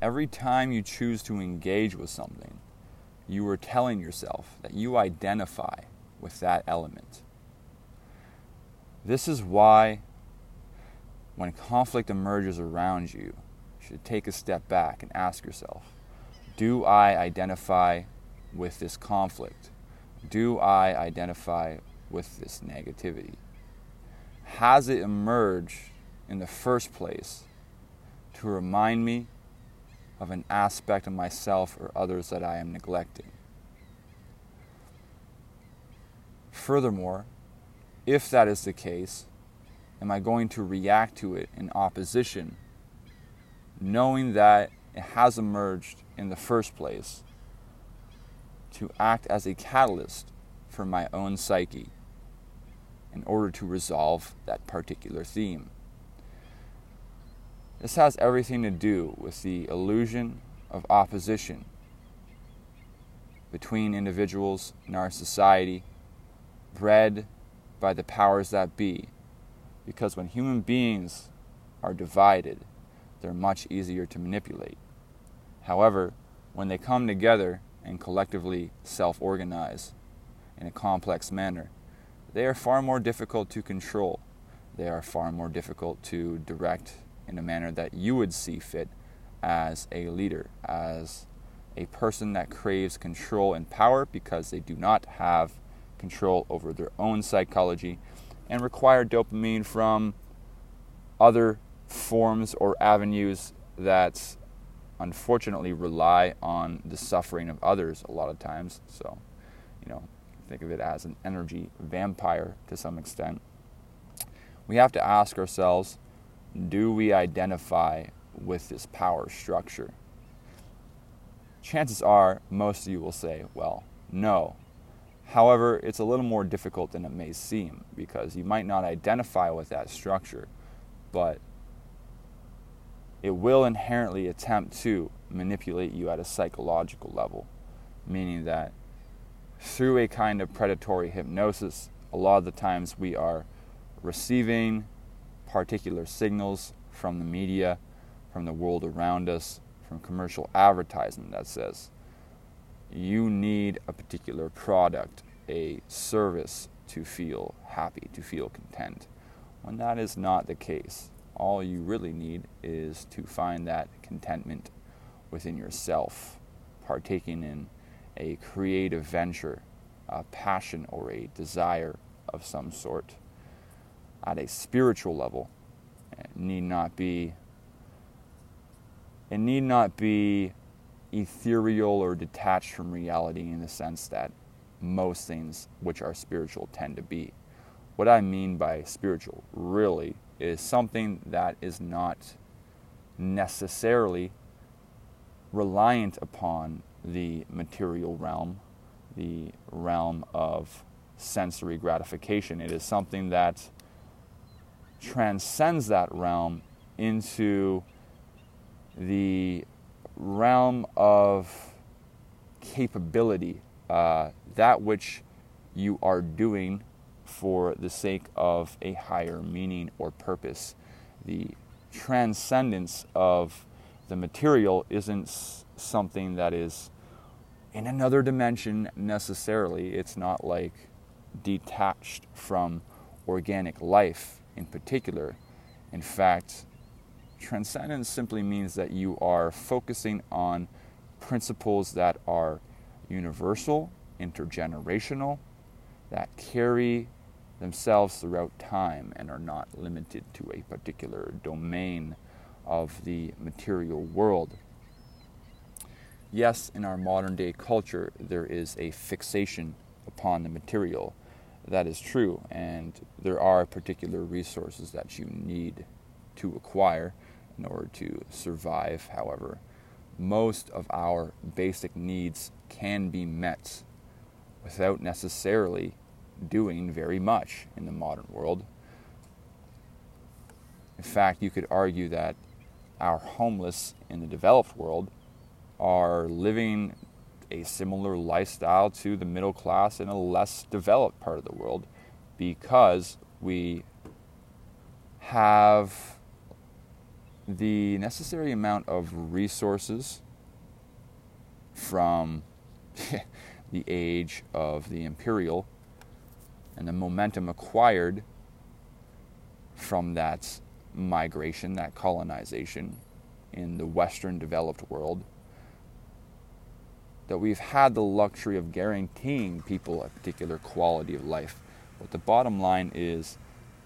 Every time you choose to engage with something, you are telling yourself that you identify with that element. This is why, when conflict emerges around you, you should take a step back and ask yourself Do I identify with this conflict? Do I identify with this negativity? Has it emerged in the first place to remind me of an aspect of myself or others that I am neglecting? Furthermore, if that is the case, am I going to react to it in opposition, knowing that it has emerged in the first place to act as a catalyst for my own psyche in order to resolve that particular theme? This has everything to do with the illusion of opposition between individuals in our society, bred by the powers that be. Because when human beings are divided, they're much easier to manipulate. However, when they come together and collectively self organize in a complex manner, they are far more difficult to control. They are far more difficult to direct in a manner that you would see fit as a leader, as a person that craves control and power because they do not have control over their own psychology and require dopamine from other forms or avenues that unfortunately rely on the suffering of others a lot of times. So, you know, think of it as an energy vampire to some extent. We have to ask ourselves do we identify with this power structure? Chances are most of you will say, well, no. However, it's a little more difficult than it may seem because you might not identify with that structure, but it will inherently attempt to manipulate you at a psychological level, meaning that through a kind of predatory hypnosis, a lot of the times we are receiving particular signals from the media, from the world around us, from commercial advertisement that says you need a particular product, a service to feel happy, to feel content. When that is not the case, all you really need is to find that contentment within yourself, partaking in a creative venture, a passion, or a desire of some sort at a spiritual level. It need not be it need not be ethereal or detached from reality in the sense that most things which are spiritual tend to be. What I mean by spiritual really is something that is not necessarily reliant upon the material realm, the realm of sensory gratification. It is something that transcends that realm into the realm of capability, uh, that which you are doing for the sake of a higher meaning or purpose. The transcendence of the material isn't something that is in another dimension necessarily. It's not like detached from organic life in particular. In fact, transcendence simply means that you are focusing on principles that are universal, intergenerational, that carry themselves throughout time and are not limited to a particular domain of the material world. Yes, in our modern day culture, there is a fixation upon the material that is true, and there are particular resources that you need to acquire in order to survive. However, most of our basic needs can be met without necessarily doing very much in the modern world. In fact, you could argue that our homeless in the developed world are living a similar lifestyle to the middle class in a less developed part of the world because we have the necessary amount of resources from the age of the imperial and the momentum acquired from that migration, that colonization in the Western developed world, that we've had the luxury of guaranteeing people a particular quality of life. But the bottom line is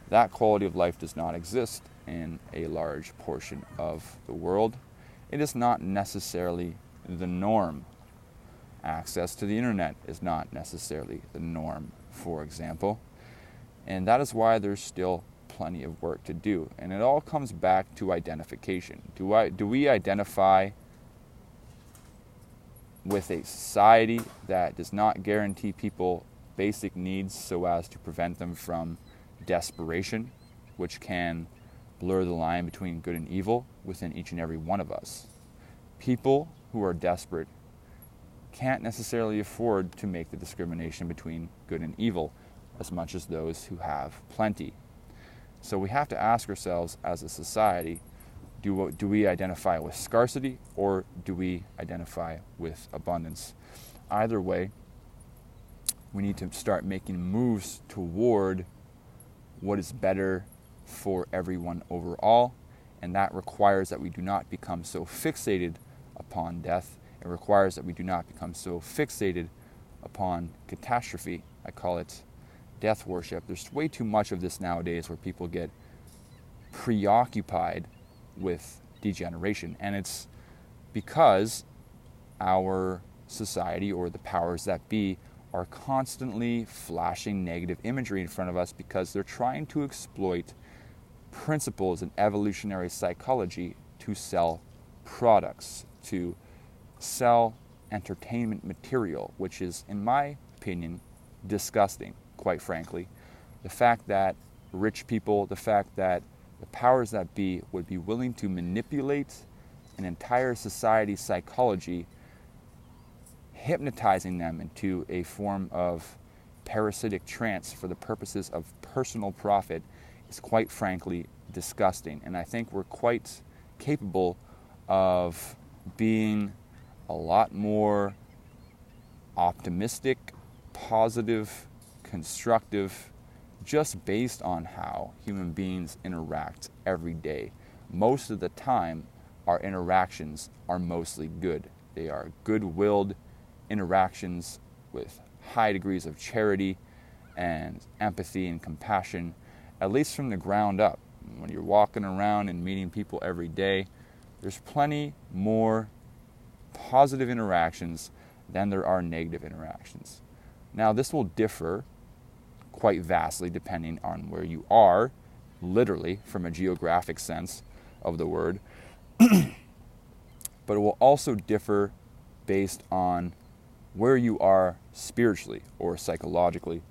that quality of life does not exist in a large portion of the world. It is not necessarily the norm. Access to the internet is not necessarily the norm, for example. And that is why there's still plenty of work to do. And it all comes back to identification. Do, I, do we identify with a society that does not guarantee people basic needs so as to prevent them from desperation, which can blur the line between good and evil within each and every one of us? People who are desperate can't necessarily afford to make the discrimination between good and evil as much as those who have plenty. So we have to ask ourselves as a society do, do we identify with scarcity or do we identify with abundance? Either way, we need to start making moves toward what is better for everyone overall, and that requires that we do not become so fixated upon death. It requires that we do not become so fixated upon catastrophe. I call it death worship. There's way too much of this nowadays where people get preoccupied with degeneration. And it's because our society or the powers that be are constantly flashing negative imagery in front of us because they're trying to exploit principles in evolutionary psychology to sell products, to sell entertainment material, which is, in my opinion, disgusting quite frankly. The fact that rich people, the fact that the powers that be would be willing to manipulate an entire society's psychology, hypnotizing them into a form of parasitic trance for the purposes of personal profit is quite frankly disgusting. And I think we're quite capable of being a lot more optimistic, positive, constructive just based on how human beings interact every day. Most of the time, our interactions are mostly good. They are good willed interactions with high degrees of charity and empathy and compassion, at least from the ground up. When you're walking around and meeting people every day, there's plenty more positive interactions than there are negative interactions. Now, this will differ quite vastly depending on where you are, literally from a geographic sense of the word. but it will also differ based on where you are spiritually or psychologically.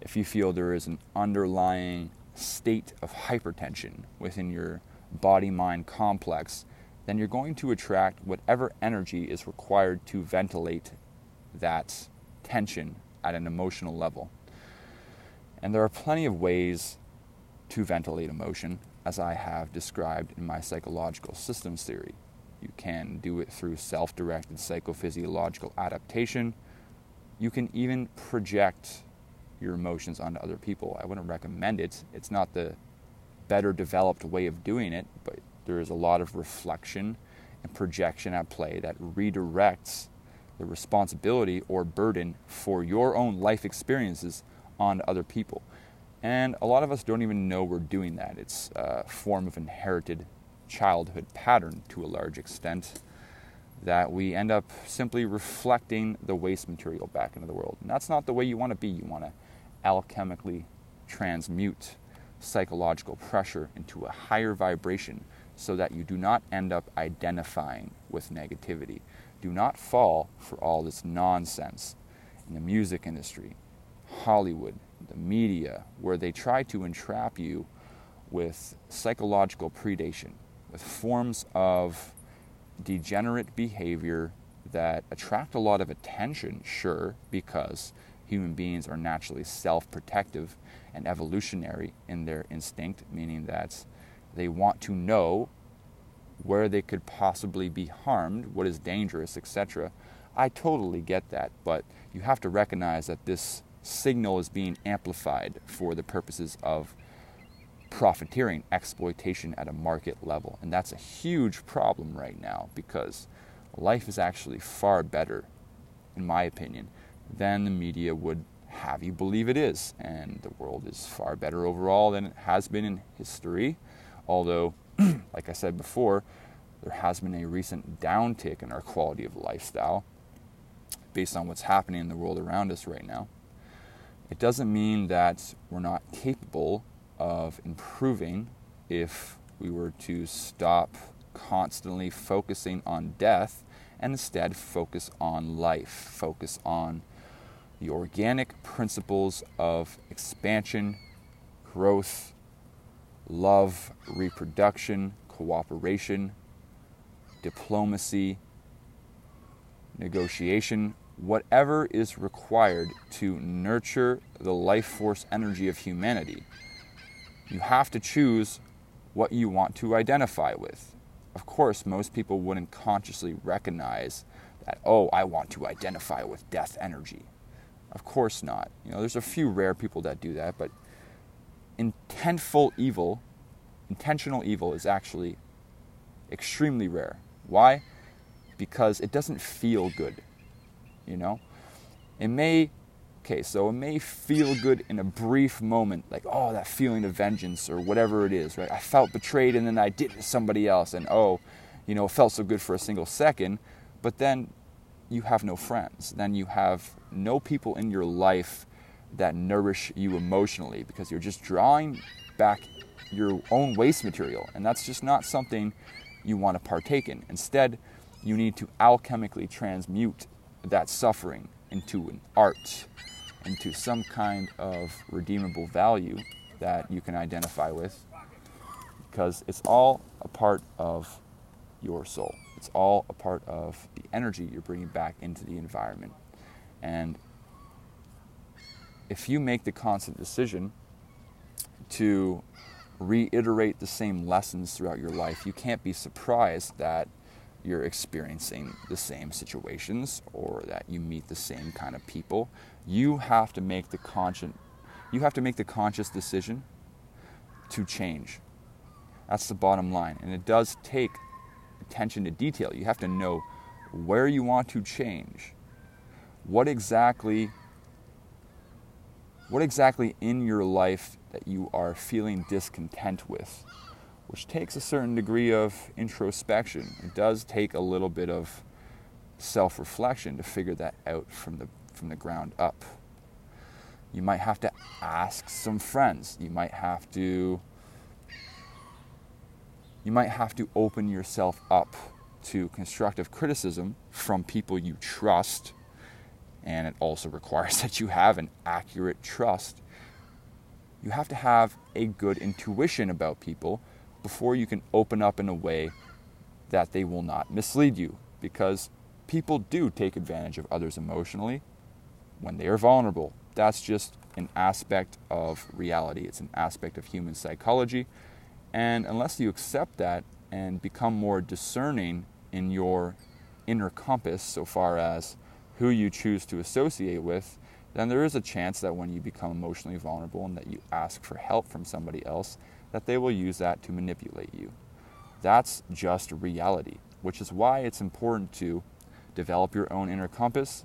If you feel there is an underlying state of hypertension within your body mind complex, then you're going to attract whatever energy is required to ventilate that tension at an emotional level. And there are plenty of ways to ventilate emotion, as I have described in my psychological systems theory. You can do it through self directed psychophysiological adaptation. You can even project your emotions onto other people. I wouldn't recommend it. It's not the better developed way of doing it, but there is a lot of reflection and projection at play that redirects the responsibility or burden for your own life experiences on other people. And a lot of us don't even know we're doing that. It's a form of inherited childhood pattern to a large extent that we end up simply reflecting the waste material back into the world. And that's not the way you want to be. You want to alchemically transmute psychological pressure into a higher vibration so that you do not end up identifying with negativity. Do not fall for all this nonsense in the music industry, Hollywood, the media, where they try to entrap you with psychological predation, with forms of degenerate behavior that attract a lot of attention, sure, because human beings are naturally self protective and evolutionary in their instinct, meaning that they want to know where they could possibly be harmed, what is dangerous, etc. I totally get that, but you have to recognize that this signal is being amplified for the purposes of profiteering, exploitation at a market level. And that's a huge problem right now because life is actually far better, in my opinion, than the media would have you believe it is. And the world is far better overall than it has been in history. Although, like I said before, there has been a recent downtick in our quality of lifestyle based on what's happening in the world around us right now. It doesn't mean that we're not capable of improving if we were to stop constantly focusing on death and instead focus on life, focus on the organic principles of expansion, growth, love, reproduction, cooperation, diplomacy, negotiation, whatever is required to nurture the life force energy of humanity. You have to choose what you want to identify with. Of course, most people wouldn't consciously recognize that, oh, I want to identify with death energy. Of course not. You know, there's a few rare people that do that, but intentful evil, intentional evil is actually extremely rare. Why? Because it doesn't feel good. You know? It may okay, so it may feel good in a brief moment, like, oh, that feeling of vengeance or whatever it is, right? I felt betrayed and then I did it to somebody else, and oh, you know, it felt so good for a single second, but then you have no friends. Then you have no people in your life that nourish you emotionally because you're just drawing back your own waste material, and that's just not something you want to partake in. Instead, you need to alchemically transmute that suffering into an art, into some kind of redeemable value that you can identify with, because it's all a part of your soul. It's all a part of the energy you're bringing back into the environment. And if you make the constant decision to reiterate the same lessons throughout your life, you can't be surprised that you're experiencing the same situations or that you meet the same kind of people. You have to make the conscious you have to make the conscious decision to change. That's the bottom line. And it does take attention to detail. You have to know where you want to change. What exactly what exactly in your life that you are feeling discontent with? Which takes a certain degree of introspection. It does take a little bit of self reflection to figure that out from the, from the ground up. You might have to ask some friends. You might have to you might have to open yourself up to constructive criticism from people you trust and it also requires that you have an accurate trust. You have to have a good intuition about people before you can open up in a way that they will not mislead you. Because people do take advantage of others emotionally when they are vulnerable. That's just an aspect of reality, it's an aspect of human psychology. And unless you accept that and become more discerning in your inner compass, so far as who you choose to associate with, then there is a chance that when you become emotionally vulnerable and that you ask for help from somebody else, that they will use that to manipulate you. That's just reality, which is why it's important to develop your own inner compass,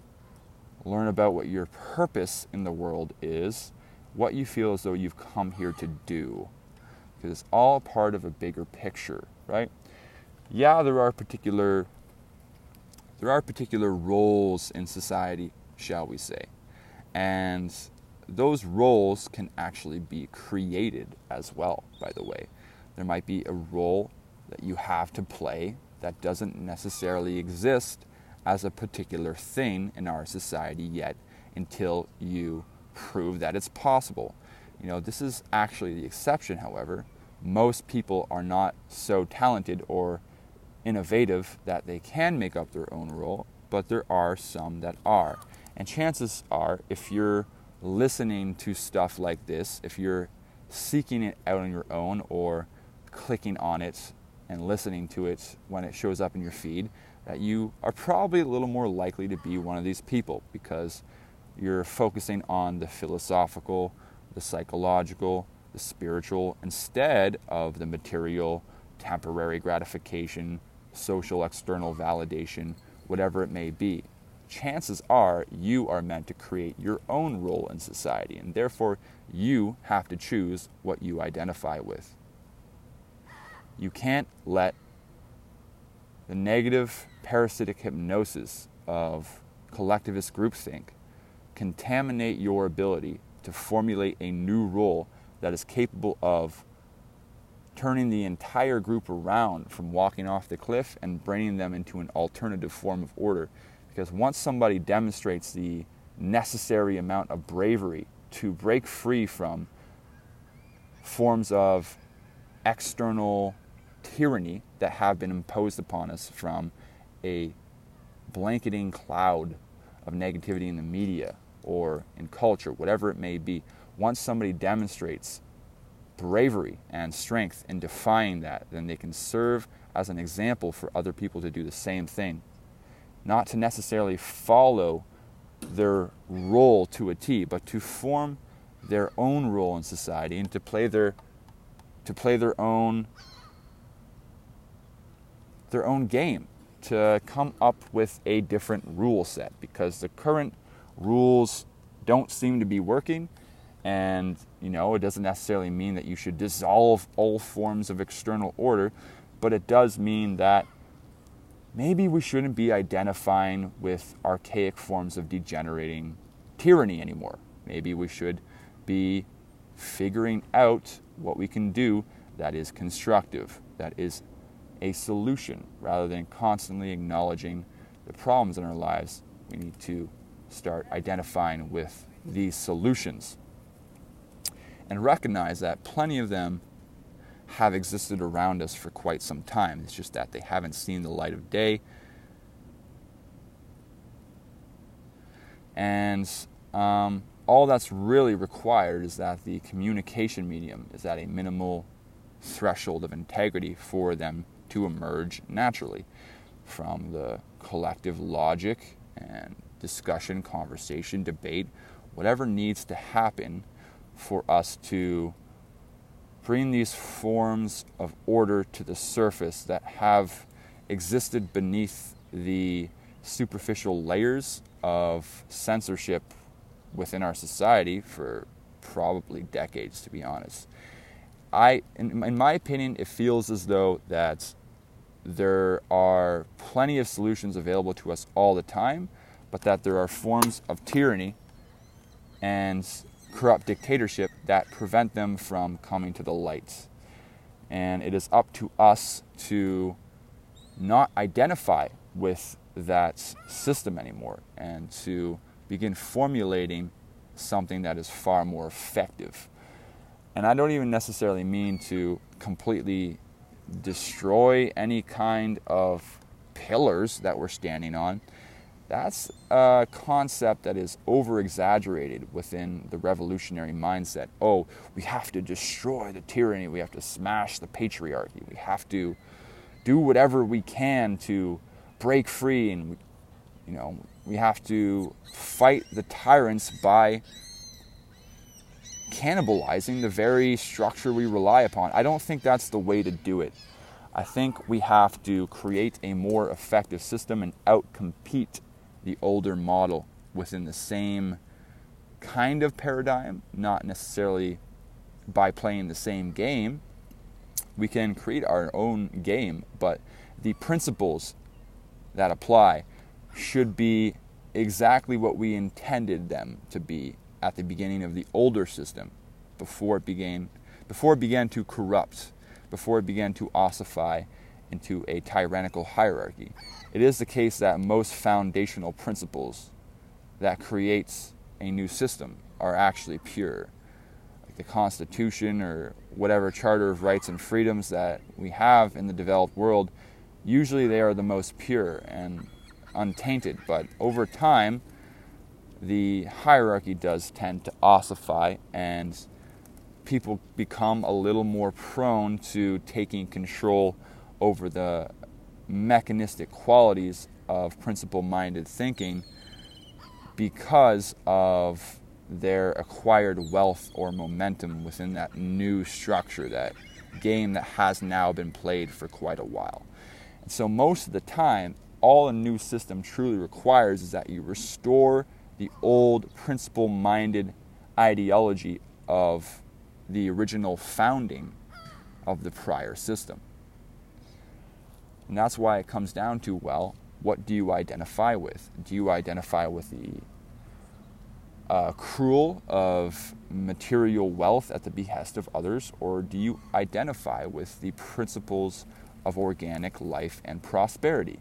learn about what your purpose in the world is, what you feel as though you've come here to do. Because it's all part of a bigger picture, right? Yeah, there are particular there are particular roles in society, shall we say. And those roles can actually be created as well, by the way. There might be a role that you have to play that doesn't necessarily exist as a particular thing in our society yet until you prove that it's possible. You know, this is actually the exception, however. Most people are not so talented or innovative that they can make up their own role, but there are some that are. And chances are, if you're listening to stuff like this, if you're seeking it out on your own or clicking on it and listening to it when it shows up in your feed, that you are probably a little more likely to be one of these people because you're focusing on the philosophical, the psychological, the spiritual instead of the material, temporary gratification, social external validation, whatever it may be. Chances are you are meant to create your own role in society, and therefore you have to choose what you identify with. You can't let the negative parasitic hypnosis of collectivist groupthink contaminate your ability to formulate a new role that is capable of turning the entire group around from walking off the cliff and bringing them into an alternative form of order. Because once somebody demonstrates the necessary amount of bravery to break free from forms of external tyranny that have been imposed upon us from a blanketing cloud of negativity in the media or in culture, whatever it may be, once somebody demonstrates bravery and strength in defying that, then they can serve as an example for other people to do the same thing. Not to necessarily follow their role to a T, but to form their own role in society and to play their to play their own their own game to come up with a different rule set because the current rules don't seem to be working and you know it doesn't necessarily mean that you should dissolve all forms of external order but it does mean that maybe we shouldn't be identifying with archaic forms of degenerating tyranny anymore maybe we should be figuring out what we can do that is constructive that is a solution rather than constantly acknowledging the problems in our lives. We need to start identifying with these solutions and recognize that plenty of them have existed around us for quite some time. It's just that they haven't seen the light of day. And um, all that's really required is that the communication medium is at a minimal threshold of integrity for them to emerge naturally from the collective logic and discussion, conversation, debate, whatever needs to happen for us to bring these forms of order to the surface that have existed beneath the superficial layers of censorship within our society for probably decades, to be honest. I, in, in my opinion, it feels as though that there are plenty of solutions available to us all the time, but that there are forms of tyranny and corrupt dictatorship that prevent them from coming to the light. And it is up to us to not identify with that system anymore and to begin formulating something that is far more effective. And I don't even necessarily mean to completely destroy any kind of pillars that we're standing on. That's a concept that is over exaggerated within the revolutionary mindset. Oh, we have to destroy the tyranny, we have to smash the patriarchy, we have to do whatever we can to break free, and you know, we have to fight the tyrants by cannibalizing the very structure we rely upon. I don't think that's the way to do it. I think we have to create a more effective system and outcompete the older model within the same kind of paradigm, not necessarily by playing the same game. We can create our own game, but the principles that apply should be exactly what we intended them to be at the beginning of the older system before it began before it began to corrupt, before it began to ossify into a tyrannical hierarchy. It is the case that most foundational principles that creates a new system are actually pure. Like the Constitution or whatever Charter of Rights and Freedoms that we have in the developed world, usually they are the most pure and untainted. But over time, the hierarchy does tend to ossify and people become a little more prone to taking control over the mechanistic qualities of principle minded thinking because of their acquired wealth or momentum within that new structure, that game that has now been played for quite a while. And so, most of the time, all a new system truly requires is that you restore the old principle minded ideology of the original founding of the prior system. And that's why it comes down to well, what do you identify with? Do you identify with the uh, accrual of material wealth at the behest of others, or do you identify with the principles of organic life and prosperity?